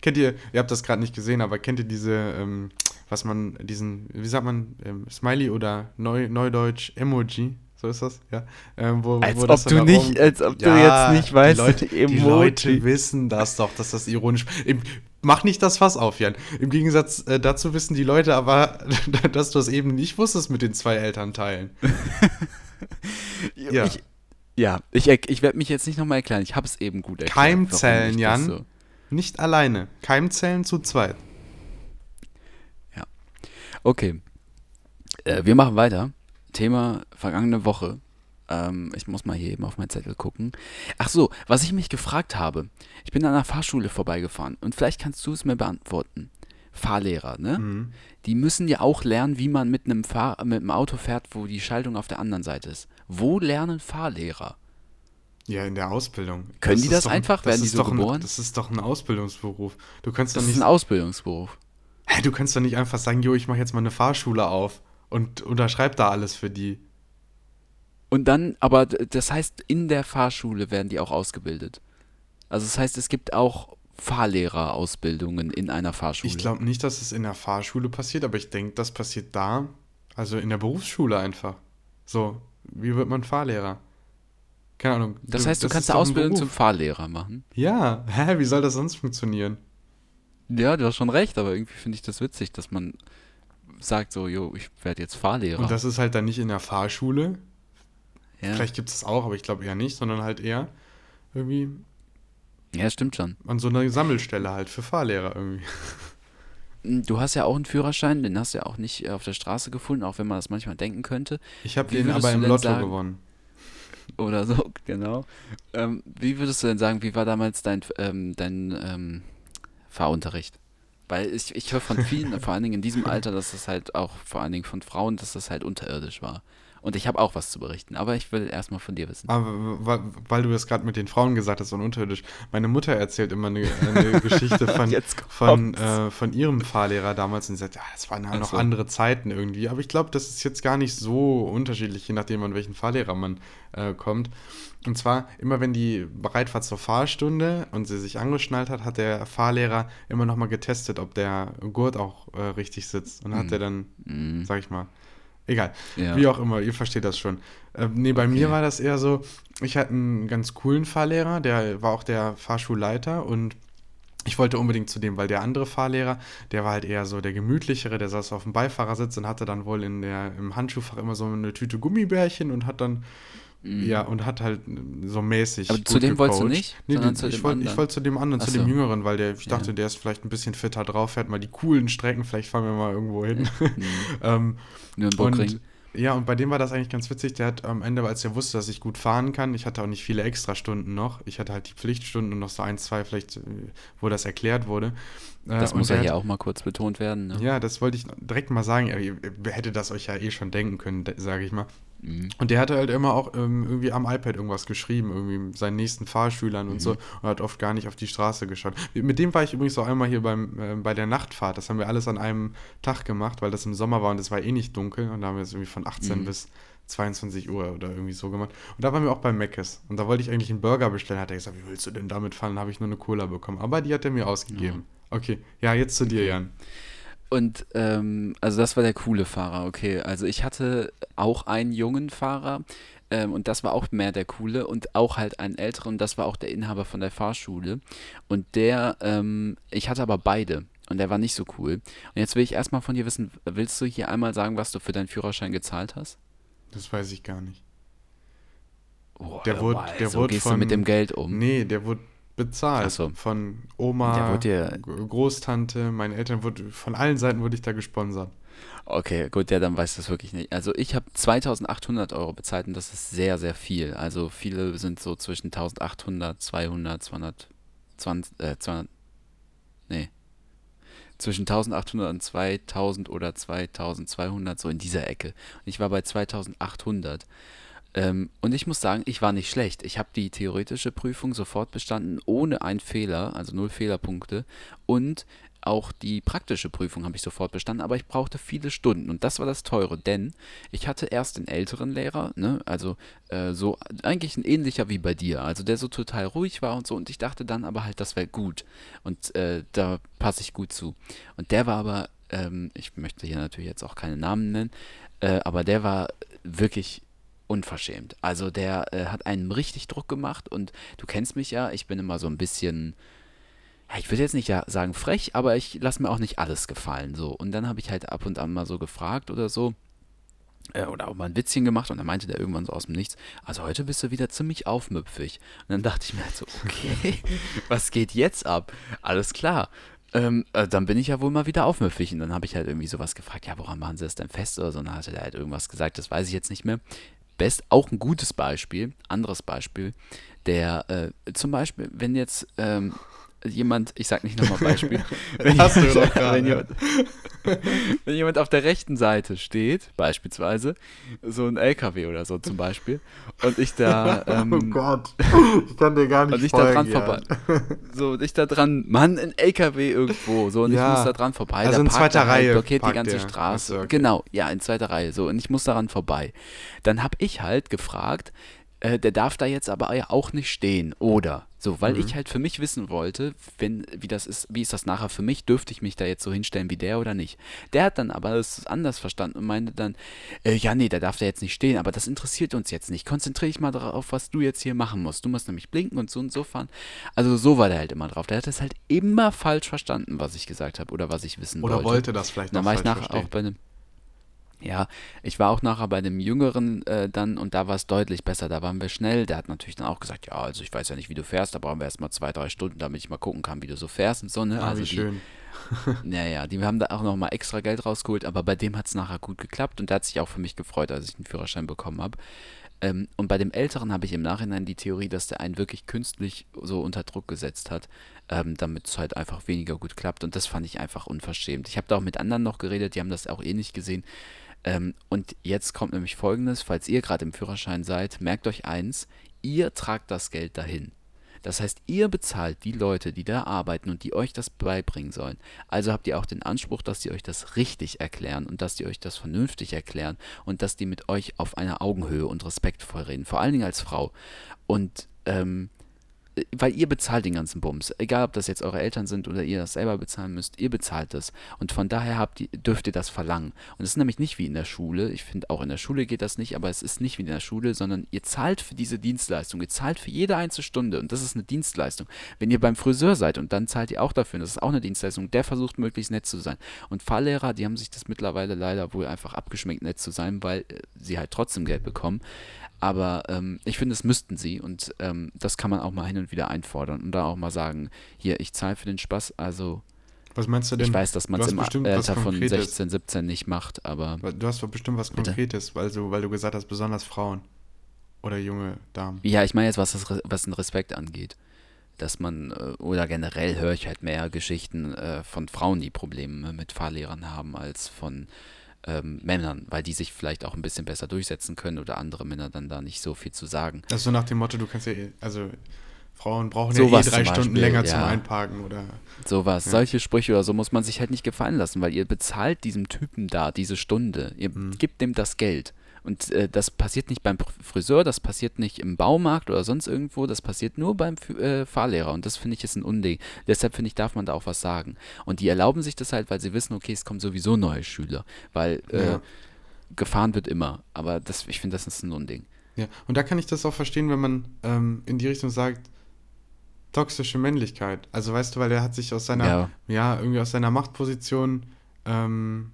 Kennt ihr, ihr habt das gerade nicht gesehen, aber kennt ihr diese, ähm, was man, diesen, wie sagt man, ähm, Smiley oder Neu, Neudeutsch Emoji? So ist das, ja. Ähm, wo, Als wo ob das du nicht- als ob du jetzt nicht weißt, (laughs) Die Leute, die Emoji. Leute wissen das doch, dass das ironisch. Im, mach nicht das Fass auf, Jan. Im Gegensatz äh, dazu wissen die Leute aber, (laughs) dass du es eben nicht wusstest mit den zwei Elternteilen. Ja. Ich, ja, ich, ich werde mich jetzt nicht nochmal erklären. Ich habe es eben gut erklärt. Keimzellen, das Jan. So. Nicht alleine. Keimzellen zu zweit. Okay. Äh, wir machen weiter. Thema vergangene Woche. Ähm, ich muss mal hier eben auf meinen Zettel gucken. Ach so, was ich mich gefragt habe. Ich bin an einer Fahrschule vorbeigefahren und vielleicht kannst du es mir beantworten. Fahrlehrer, ne? Mhm. Die müssen ja auch lernen, wie man mit einem, Fahr mit einem Auto fährt, wo die Schaltung auf der anderen Seite ist. Wo lernen Fahrlehrer? Ja, in der Ausbildung. Können die ist das einfach? Werden die ist so doch geboren? Ein, das ist doch ein Ausbildungsberuf. Du kannst Das doch ist nicht, ein Ausbildungsberuf. Hä, du kannst doch nicht einfach sagen, jo, ich mache jetzt mal eine Fahrschule auf und unterschreib da alles für die. Und dann, aber das heißt, in der Fahrschule werden die auch ausgebildet. Also das heißt, es gibt auch Fahrlehrerausbildungen in einer Fahrschule. Ich glaube nicht, dass es in der Fahrschule passiert, aber ich denke, das passiert da, also in der Berufsschule einfach. So, wie wird man Fahrlehrer? Keine Ahnung. Das heißt, du das kannst eine Ausbildung zum. Fahrlehrer machen. Ja, (laughs) hä, wie soll das sonst funktionieren? Ja, du hast schon recht, aber irgendwie finde ich das witzig, dass man sagt so, jo, ich werde jetzt Fahrlehrer. Und das ist halt dann nicht in der Fahrschule. ja. Vielleicht gibt es auch, aber ich glaube eher nicht, sondern halt eher irgendwie ja, stimmt schon. an so einer Sammelstelle halt für Fahrlehrer irgendwie. Hm, Du hast ja auch einen Führerschein, den hast du ja auch nicht äh, auf der Straße gefunden, auch wenn man das manchmal denken könnte. Ich habe den aber im Lotto sagen- gewonnen. Oder so, (laughs) genau. Ähm, wie würdest du denn sagen, wie war damals dein, ähm, dein ähm, Fahrunterricht? Weil ich, ich höre von vielen, vor allen Dingen in diesem (laughs) Alter, dass das halt auch, vor allen Dingen von Frauen, dass das halt unterirdisch war. Und ich habe auch was zu berichten, aber ich will erstmal von dir wissen. Aber weil, weil du das gerade mit den Frauen gesagt hast und unterirdisch. Meine Mutter erzählt immer eine, eine (laughs) Geschichte von, von, äh, von ihrem Fahrlehrer damals und sie sagt, ja, das waren Ach noch so. andere Zeiten irgendwie. Aber ich glaube, das ist jetzt gar nicht so unterschiedlich, je nachdem, an welchen Fahrlehrer man äh, kommt. Und zwar, immer wenn die bereit war zur Fahrstunde und sie sich angeschnallt hat, hat der Fahrlehrer immer noch mal getestet, ob der Gurt auch äh, richtig sitzt. Und hat er dann, Mhm. sag ich mal, egal. Ja. Wie auch immer, ihr versteht das schon. Ähm, nee, bei mir war das eher so, ich hatte einen ganz coolen Fahrlehrer, der war auch der Fahrschulleiter und ich wollte unbedingt zu dem, weil der andere Fahrlehrer, der war halt eher so der gemütlichere, der saß auf dem Beifahrersitz und hatte dann wohl in der, im Handschuhfach immer so eine Tüte Gummibärchen und hat dann, ja, und hat halt so mäßig. Mhm. Aber zu dem wolltest du gecoacht. nicht, Nee, den- zu ich wollte wollte zu dem anderen, Ach zu dem. Jüngeren, weil der, ich dachte, Ja. der ist vielleicht ein bisschen fitter drauf, fährt mal die coolen Strecken, vielleicht fahren wir mal irgendwo hin. (laughs) ähm, Nürnbergring. und ja, und bei dem war das eigentlich ganz witzig. Der hat am Ende, als er wusste, dass ich gut fahren kann, ich hatte auch nicht viele Extrastunden noch. Ich hatte halt die Pflichtstunden und noch so ein, zwei, vielleicht, äh, wo das erklärt wurde. Äh, Das und muss ja hier hat- auch mal kurz betont werden. Ne? Ja, das wollte ich direkt mal sagen. Ihr hättet das euch ja eh schon denken können, sage ich mal. Mhm. Und der hatte halt immer auch ähm, irgendwie am iPad irgendwas geschrieben, irgendwie seinen nächsten Fahrschülern Mhm. und so, und hat oft gar nicht auf die Straße geschaut. Mit dem war ich übrigens auch einmal hier beim, äh, bei der Nachtfahrt. Das haben wir alles an einem Tag gemacht, weil das im Sommer war und es war eh nicht dunkel. Und da haben wir es irgendwie von 18 Mhm. bis 22 Uhr oder irgendwie so gemacht. Und da waren wir auch bei Meckes. Und da wollte ich eigentlich einen Burger bestellen. Hat er gesagt, wie willst du denn damit fahren? Dann habe ich nur eine Cola bekommen. Aber die hat er mir ausgegeben. Okay, ja, jetzt zu dir, Jan. Und ähm, also das war der coole Fahrer, okay. Also ich hatte auch einen jungen Fahrer. ähm, und das war auch mehr der Coole und auch halt einen älteren, das war auch der Inhaber von der Fahrschule. Und der, ähm, ich hatte aber beide und der war nicht so cool. Und jetzt will ich erstmal von dir wissen, willst du hier einmal sagen, was du für deinen Führerschein gezahlt hast? Das weiß ich gar nicht. Oh, Der wurde, der so wurde gehst von, du mit dem Geld um. Nee, der wurde bezahlt. So. Von Oma, G- Großtante, meine Eltern, wurde, von allen Seiten wurde ich da gesponsert. Okay, gut, ja, dann weiß das wirklich nicht. Also ich habe 2800 Euro bezahlt und das ist sehr, sehr viel. Also viele sind so zwischen 1800, 200, 220, äh, 200, nee, zwischen 1800 und 2000 oder 2200, so in dieser Ecke. Und ich war bei 2800. Ähm, und ich muss sagen, ich war nicht schlecht. Ich habe die theoretische Prüfung sofort bestanden, ohne einen Fehler, also null Fehlerpunkte. Und auch die praktische Prüfung habe ich sofort bestanden, aber ich brauchte viele Stunden. Und das war das Teure, denn ich hatte erst den älteren Lehrer, ne, also äh, so eigentlich ein ähnlicher wie bei dir, also der so total ruhig war und so. Und ich dachte dann aber halt, das wäre gut. Und äh, da passe ich gut zu. Und der war aber, ähm, ich möchte hier natürlich jetzt auch keine Namen nennen, äh, aber der war wirklich unverschämt. Also der äh, hat einen richtig Druck gemacht und du kennst mich ja, ich bin immer so ein bisschen, ja, ich würde jetzt nicht sagen frech, aber ich lasse mir auch nicht alles gefallen so. Und dann habe ich halt ab und an mal so gefragt oder so äh, oder auch mal ein Witzchen gemacht und dann meinte der irgendwann so aus dem Nichts, also heute bist du wieder ziemlich aufmüpfig. Und dann dachte ich mir halt so, okay, (laughs) was geht jetzt ab? Alles klar. Ähm, äh, dann bin ich ja wohl mal wieder aufmüpfig. Und dann habe ich halt irgendwie sowas gefragt, ja, woran machen sie das denn fest oder so? Und dann hatte der halt irgendwas gesagt, das weiß ich jetzt nicht mehr. Best, auch ein gutes Beispiel, anderes Beispiel, der äh, zum Beispiel, wenn jetzt ähm, jemand, ich sag nicht nochmal Beispiel, (laughs) wenn, Hast du jemand, doch gerade. wenn, jemand, (laughs) wenn jemand auf der rechten Seite steht, beispielsweise, so ein LKW oder so zum Beispiel, und ich da, (laughs) ähm, Gott, ich kann dir gar und ich da dran vorbei, so, und ich da dran, Mann, ein LKW irgendwo, so, und Ja. ich muss da dran vorbei, Also in zweiter halt, Reihe blockiert die ganze der. Straße, so, okay. genau, ja, in zweiter Reihe, so, und ich muss daran vorbei. Dann habe ich halt gefragt, äh, der darf da jetzt aber ja auch nicht stehen, oder? So, weil Mhm. ich halt für mich wissen wollte, wenn, wie das ist, wie ist das nachher für mich, dürfte ich mich da jetzt so hinstellen wie der oder nicht. Der hat dann aber es anders verstanden und meinte dann, äh, ja, nee, der darf da jetzt nicht stehen, aber das interessiert uns jetzt nicht. Konzentriere dich mal darauf, was du jetzt hier machen musst. Du musst nämlich blinken und so und so fahren. Also so war der halt immer drauf. Der hat es halt immer falsch verstanden, was ich gesagt habe oder was ich wissen Oder wollte. wollte das vielleicht Und dann noch war ich nachher verstehen. auch bei einem. Ja, ich war auch nachher bei dem Jüngeren äh, dann und da war es deutlich besser. Da waren wir schnell. Der hat natürlich dann auch gesagt, ja, also ich weiß ja nicht, wie du fährst, da brauchen wir erstmal zwei, drei Stunden, damit ich mal gucken kann, wie du so fährst und so, ne? Ah, also wie die, schön. (laughs) (laughs) Naja, die haben da auch nochmal extra Geld rausgeholt, aber bei dem hat es nachher gut geklappt und der hat sich auch für mich gefreut, als ich den Führerschein bekommen habe. Ähm, und bei dem Älteren habe ich im Nachhinein die Theorie, dass der einen wirklich künstlich so unter Druck gesetzt hat, ähm, damit es halt einfach weniger gut klappt. Und das fand ich einfach unverschämt. Ich habe da auch mit anderen noch geredet, die haben das auch ähnlich gesehen. Ähm, und jetzt kommt nämlich folgendes: Falls ihr gerade im Führerschein seid, merkt euch eins, ihr tragt das Geld dahin. Das heißt, ihr bezahlt die Leute, die da arbeiten und die euch das beibringen sollen. Also habt ihr auch den Anspruch, dass die euch das richtig erklären und dass die euch das vernünftig erklären und dass die mit euch auf einer Augenhöhe und respektvoll reden. Vor allen Dingen als Frau. Und ähm, weil ihr bezahlt den ganzen Bums. Egal, ob das jetzt eure Eltern sind oder ihr das selber bezahlen müsst, ihr bezahlt das. Und von daher habt ihr, dürft ihr das verlangen. Und es ist nämlich nicht wie in der Schule. Ich finde, auch in der Schule geht das nicht, aber es ist nicht wie in der Schule, sondern ihr zahlt für diese Dienstleistung. Ihr zahlt für jede einzelne Stunde. Und das ist eine Dienstleistung. Wenn ihr beim Friseur seid und dann zahlt ihr auch dafür, und das ist auch eine Dienstleistung, der versucht möglichst nett zu sein. Und Fahrlehrer, die haben sich das mittlerweile leider wohl einfach abgeschminkt, nett zu sein, weil äh, sie halt trotzdem Geld bekommen. Aber ähm, ich finde, es müssten sie und ähm, das kann man auch mal hin und wieder einfordern und da auch mal sagen, hier, ich zahle für den Spaß, also Was meinst du denn? ich weiß, dass man es im Alter von Konkretes. 16, 17 nicht macht, aber Du hast doch bestimmt was Bitte? Konkretes, weil du, weil du gesagt hast, besonders Frauen. Oder junge Damen. ja, ich meine jetzt, was, das, was den Respekt angeht. Dass man, äh, oder generell höre ich halt mehr Geschichten äh, von Frauen, die Probleme mit Fahrlehrern haben, als von ähm, Männern, weil die sich vielleicht auch ein bisschen besser durchsetzen können oder andere Männer dann da nicht so viel zu sagen. Das ist so nach dem Motto, du kannst ja, eh- also Frauen brauchen Sowas ja eh drei zum Stunden Beispiel, länger zum ja. Einparken oder. Sowas, Ja. solche Sprüche oder so muss man sich halt nicht gefallen lassen, weil ihr bezahlt diesem Typen da diese Stunde. Ihr Mhm. gebt dem das Geld. Und äh, das passiert nicht beim Fr- Friseur, das passiert nicht im Baumarkt oder sonst irgendwo, das passiert nur beim Fü- äh, Fahrlehrer. Und das finde ich ist ein Unding. Deshalb finde ich, darf man da auch was sagen. Und die erlauben sich das halt, weil sie wissen, okay, es kommen sowieso neue Schüler. Weil äh, Ja. gefahren wird immer. Aber das, ich finde, das ist ein Unding. Ja, und da kann ich das auch verstehen, wenn man ähm, in die Richtung sagt, toxische Männlichkeit. Also weißt du, weil er hat sich aus seiner, ja, Ja. irgendwie aus seiner Machtposition, ähm,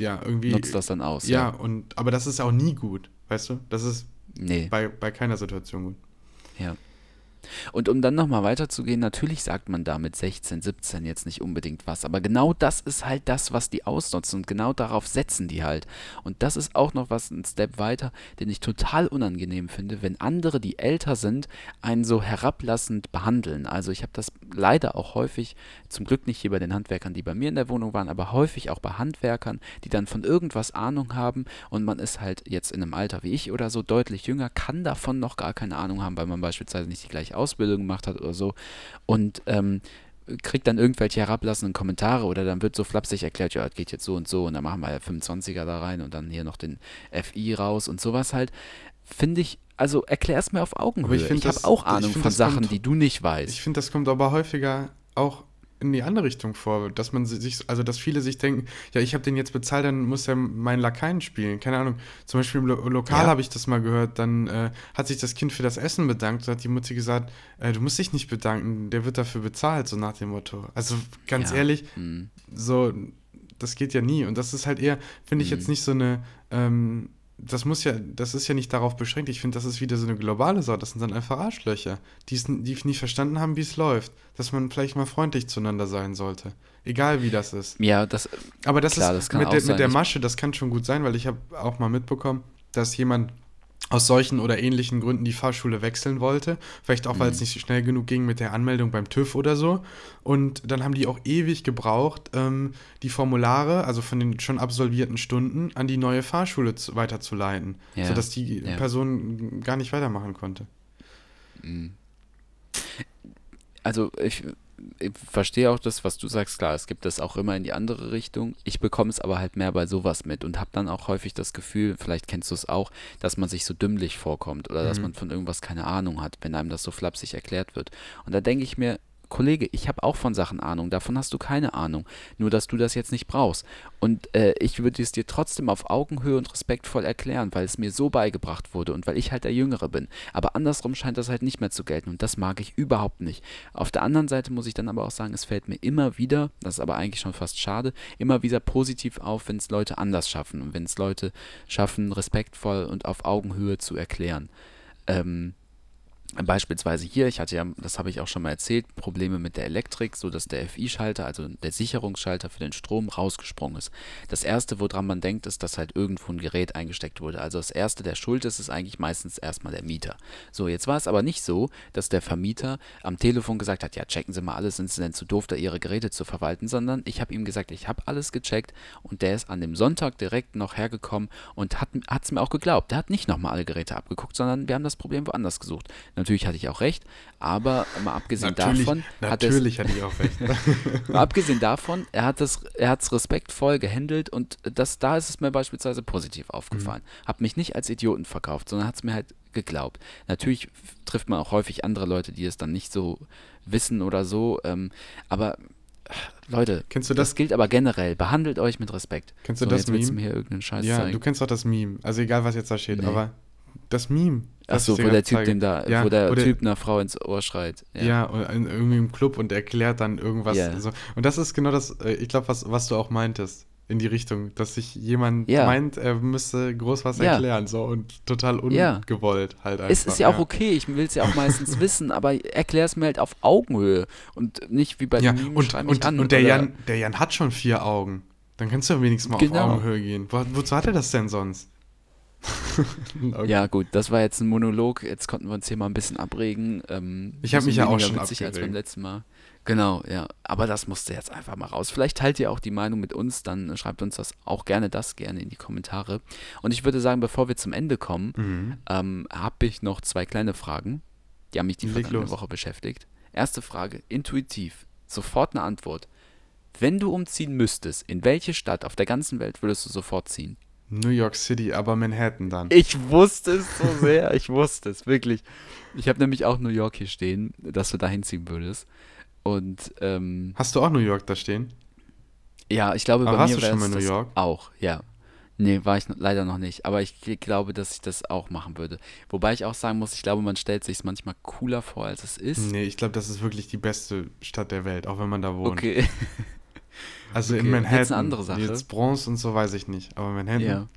ja, irgendwie. Nutzt das dann aus. Ja, und aber das ist auch nie gut, weißt du? Das ist Nee. bei, bei keiner Situation gut. Ja. Und um dann nochmal weiterzugehen, natürlich sagt man da mit 16, 17 jetzt nicht unbedingt was, aber genau das ist halt das, was die ausnutzen und genau darauf setzen die halt. Und das ist auch noch was, ein Step weiter, den ich total unangenehm finde, wenn andere, die älter sind, einen so herablassend behandeln. Also ich habe das leider auch häufig, zum Glück nicht hier bei den Handwerkern, die bei mir in der Wohnung waren, aber häufig auch bei Handwerkern, die dann von irgendwas Ahnung haben und man ist halt jetzt in einem Alter wie ich oder so deutlich jünger, kann davon noch gar keine Ahnung haben, weil man beispielsweise nicht die gleiche Ausbildung gemacht hat oder so und ähm, kriegt dann irgendwelche herablassenden Kommentare oder dann wird so flapsig erklärt, ja, das geht jetzt so und so und dann machen wir ja 25er da rein und dann hier noch den FI raus und sowas halt, finde ich, also erklär's mir auf Augenhöhe. Aber ich ich habe auch Ahnung find, von Sachen, kommt- die du nicht weißt. Ich finde, das kommt aber häufiger auch in die andere Richtung vor, dass man sich, also dass viele sich denken, ja, ich habe den jetzt bezahlt, dann muss er meinen Lakaien spielen. Keine Ahnung. Zum Beispiel im Lo Lokal Ja. habe ich das mal gehört, dann äh, hat sich das Kind für das Essen bedankt und hat die Mutter gesagt, äh, du musst dich nicht bedanken, der wird dafür bezahlt, so nach dem Motto. Also ganz Ja. ehrlich, Hm. so, das geht ja nie. Und das ist halt eher, finde ich Mhm. jetzt nicht so eine, ähm, das muss ja, das ist ja nicht darauf beschränkt. Ich finde, das ist wieder so eine globale Sache. Das sind dann einfach Arschlöcher, die es die nicht verstanden haben, wie es läuft. Dass man vielleicht mal freundlich zueinander sein sollte. Egal wie das ist. Ja, das, Aber das Klar, ist das kann mit, auch der, sein. mit der Masche, das kann schon gut sein, weil ich habe auch mal mitbekommen, dass jemand aus solchen oder ähnlichen Gründen die Fahrschule wechseln wollte. Vielleicht auch, Mhm. weil es nicht schnell genug ging mit der Anmeldung beim TÜV oder so. Und dann haben die auch ewig gebraucht, ähm, die Formulare, also von den schon absolvierten Stunden, an die neue Fahrschule zu, weiterzuleiten, Ja, sodass die ja. Person gar nicht weitermachen konnte. also ich, ich verstehe auch das, was du sagst, klar, es gibt das auch immer in die andere Richtung. Ich bekomme es aber halt mehr bei sowas mit und habe dann auch häufig das Gefühl, vielleicht kennst du es auch, dass man sich so dümmlich vorkommt oder dass Mhm. man von irgendwas keine Ahnung hat, wenn einem das so flapsig erklärt wird. Und da denke ich mir, Kollege, ich habe auch von Sachen Ahnung, davon hast du keine Ahnung, nur dass du das jetzt nicht brauchst. Und äh, ich würde es dir trotzdem auf Augenhöhe und respektvoll erklären, weil es mir so beigebracht wurde und weil ich halt der Jüngere bin. Aber andersrum scheint das halt nicht mehr zu gelten und das mag ich überhaupt nicht. Auf der anderen Seite muss ich dann aber auch sagen, es fällt mir immer wieder, das ist aber eigentlich schon fast schade, immer wieder positiv auf, wenn es Leute anders schaffen und wenn es Leute schaffen, respektvoll und auf Augenhöhe zu erklären. Ähm, Beispielsweise hier, ich hatte ja, das habe ich auch schon mal erzählt, Probleme mit der Elektrik, so dass der FI-Schalter, also der Sicherungsschalter für den Strom, rausgesprungen ist. Das erste, woran man denkt, ist, dass halt irgendwo ein Gerät eingesteckt wurde. Also das erste, der schuld ist, ist eigentlich meistens erstmal der Mieter. So, jetzt war es aber nicht so, dass der Vermieter am Telefon gesagt hat, ja, checken Sie mal alles, sind Sie denn zu doof, da Ihre Geräte zu verwalten, sondern ich habe ihm gesagt, ich habe alles gecheckt und der ist an dem Sonntag direkt noch hergekommen und hat es mir auch geglaubt. Der hat nicht nochmal alle Geräte abgeguckt, sondern wir haben das Problem woanders gesucht. Natürlich hatte ich auch recht, aber mal abgesehen Natürlich, davon hat natürlich hatte ich auch recht. (laughs) Mal abgesehen davon, er hat es er hat's respektvoll gehandelt und das, da ist es mir beispielsweise positiv aufgefallen. Hab mich nicht als Idioten verkauft, sondern hat es mir halt geglaubt. Natürlich trifft man auch häufig andere Leute, die es dann nicht so wissen oder so, ähm, aber Leute, Kennst du das? gilt aber generell. Behandelt euch mit Respekt. Kennst du so, das jetzt willst du Meme? mir hier irgendeinen Scheiß ja, zeigen. du kennst doch das Meme. Also egal, was jetzt da steht, Nee. aber das Meme. Ach das so, ich dir wo der Typ dem da, Ja, wo der Typ einer Frau ins Ohr schreit. Ja, oder in, irgendwie im Club und erklärt dann irgendwas. Ja. So. Und das ist genau das, äh, ich glaube, was, was du auch meintest, in die Richtung, dass sich jemand Ja. meint, er müsste groß was Ja. erklären, so und total Ja. ungewollt halt einfach. Es ist ja auch okay, ich will es ja auch meistens (laughs) wissen, aber erklär es mir halt auf Augenhöhe und nicht wie bei Ja, Meme, und, und, an. und der, Jan, der Jan hat schon vier Augen. Dann kannst du ja wenigstens mal Genau. auf Augenhöhe gehen. Wo, wozu hat er das denn sonst? Okay. Ja, gut, das war jetzt ein Monolog. Jetzt konnten wir uns hier mal ein bisschen abregen. Ähm, Ich hab bisschen mich ja auch schon witzig als beim abgeregt. letzten Mal. Genau, ja. Aber das musste jetzt einfach mal raus. Vielleicht teilt ihr auch die Meinung mit uns, dann schreibt uns das auch gerne das gerne in die Kommentare. Und ich würde sagen, bevor wir zum Ende kommen, Mhm. ähm, habe ich noch zwei kleine Fragen. Die haben mich die vergangene. Woche beschäftigt. Erste Frage, intuitiv, sofort eine Antwort. Wenn du umziehen müsstest, in welche Stadt auf der ganzen Welt würdest du sofort ziehen? New York City, aber Manhattan dann. Ich wusste es so sehr, ich wusste es, wirklich. Ich habe nämlich auch New York hier stehen, dass du da hinziehen würdest. Und ähm, Hast du auch New York da stehen? ja, ich glaube, Aber bei warst mir du schon mal es in New York? auch, ja. Nee, war ich leider noch nicht. Aber ich glaube, dass ich das auch machen würde. Wobei ich auch sagen muss, ich glaube, man stellt sich manchmal cooler vor, als es ist. Nee, ich glaube, das ist wirklich die beste Stadt der Welt, auch wenn man da wohnt. Okay. (laughs) Also in Okay, Manhattan. jetzt eine andere Sache. Jetzt Bronze und so weiß ich nicht. Aber Manhattan. ja.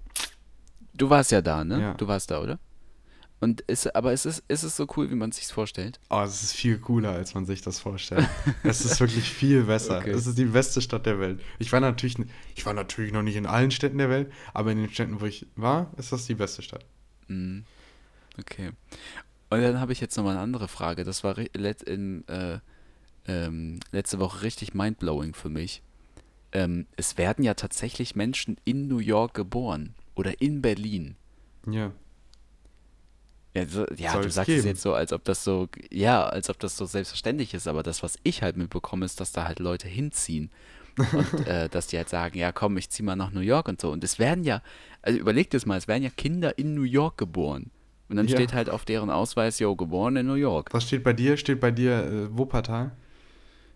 Du warst ja da, ne? Ja. Du warst da, oder? Und ist, aber ist es, ist es so cool, wie man es sich vorstellt? Oh, es ist viel cooler, als man sich das vorstellt. (laughs) es ist wirklich viel besser. Okay. Es ist die beste Stadt der Welt. Ich war natürlich, ich war natürlich noch nicht in allen Städten der Welt, aber in den Städten, wo ich war, ist das die beste Stadt. Mhm. Okay. Und dann habe ich jetzt nochmal eine andere Frage. Das war in, äh, ähm, letzte Woche richtig mindblowing für mich. Ähm, es werden ja tatsächlich Menschen in New York geboren oder in Berlin. Ja. Ja, so, ja du sagst es jetzt so, als ob das so, ja, als ob das so selbstverständlich ist, aber das, was ich halt mitbekomme, ist, dass da halt Leute hinziehen. Und (laughs) äh, dass die halt sagen, ja komm, ich zieh mal nach New York und so. Und es werden ja, also überlegt es mal, es werden ja Kinder in New York geboren. Und dann Ja. steht halt auf deren Ausweis, yo, geboren in New York. Was steht bei dir? Steht bei dir äh, Wuppertal?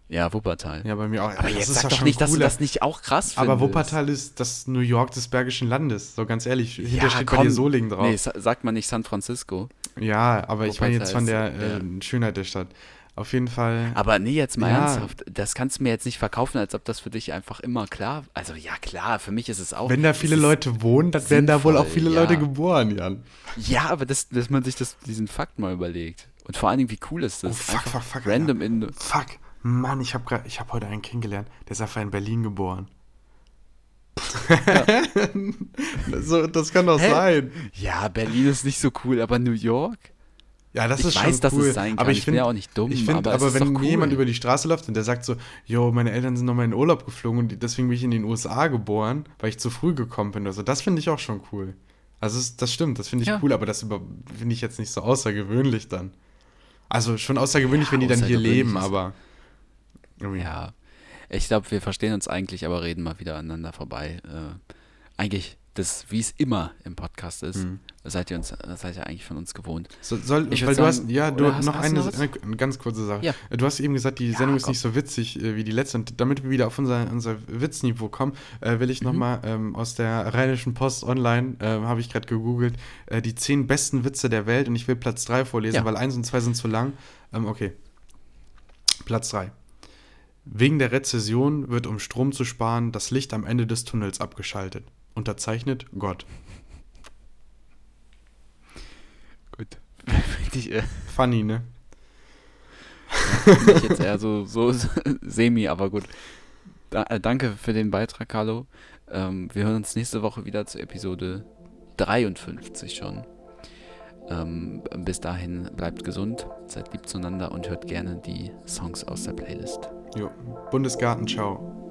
Ja, Wuppertal. Ja, bei mir auch. aber das jetzt ist sag ja doch nicht, dass du cooler. das nicht auch krass findest. Aber Wuppertal ist das New York des Bergischen Landes, so ganz ehrlich. Hinter ja, steht komm. bei dir Solingen drauf. Nee, sa- sagt man nicht San Francisco. ja, aber ich meine jetzt von der Wuppertal äh, Schönheit der Stadt. Auf jeden Fall. Aber nee, jetzt mal Ja. ernsthaft. Das kannst du mir jetzt nicht verkaufen, als ob das für dich einfach immer klar. Also ja, klar, für mich ist es auch. Wenn da viele Leute wohnen, dann werden da wohl auch viele ja. Leute geboren, Jan. Ja, aber das, dass man sich das, diesen Fakt mal überlegt. Und vor allen Dingen, wie cool ist das? Oh, fuck, Einfach fuck, fuck, Random in. Fuck, Mann, ich habe ich hab heute einen kennengelernt, der ist einfach in Berlin geboren. (laughs) so, das kann doch Hä? sein. Ja, Berlin ist nicht so cool, aber New York? Ja, das Ich ist weiß, schon dass es cool. sein kann. Aber ich, Ich bin find- ja auch nicht dumm, Ich finde, aber aber, wenn doch cool. jemand über die Straße läuft und der sagt so, yo, meine Eltern sind nochmal in Urlaub geflogen und deswegen bin ich in den USA geboren, weil ich zu früh gekommen bin. Also das finde ich auch schon cool. Also das stimmt, das finde ich Ja. cool, aber das finde ich jetzt nicht so außergewöhnlich dann. Also schon außergewöhnlich, Ja, wenn die dann hier leben, aber. Irgendwie- (laughs) Ja. Ich glaube, wir verstehen uns eigentlich, aber reden mal wieder aneinander vorbei. Äh, eigentlich, das, wie es immer im Podcast ist, Mhm. seid ihr uns, seid ihr eigentlich von uns gewohnt. So, soll, Ich weil würd du hast, sagen, ja, du hast- noch hast eine, noch eine, eine ganz kurze Sache. Ja. Du hast eben gesagt, die Ja, Sendung ist komm. nicht so witzig äh, wie die letzte. Und damit wir wieder auf unser, unser Witzniveau kommen, äh, will ich Mhm. nochmal ähm, aus der Rheinischen Post online, äh, habe ich gerade gegoogelt, äh, die zehn besten Witze der Welt und ich will Platz 3 vorlesen, Ja. weil eins und zwei sind zu lang. Ähm, okay. Platz 3. Wegen der Rezession wird, um Strom zu sparen, das Licht am Ende des Tunnels abgeschaltet. Unterzeichnet Gott. Gut. (laughs) Finde ich, äh, Funny, ne? find ich jetzt eher so, so (laughs) semi, aber gut. Da, äh, danke für den Beitrag, Carlo. Ähm, wir hören uns nächste Woche wieder zur Episode 53 schon. Ähm, bis dahin bleibt gesund, seid lieb zueinander und hört gerne die Songs aus der Playlist. Jo. Bundesgarten, ciao.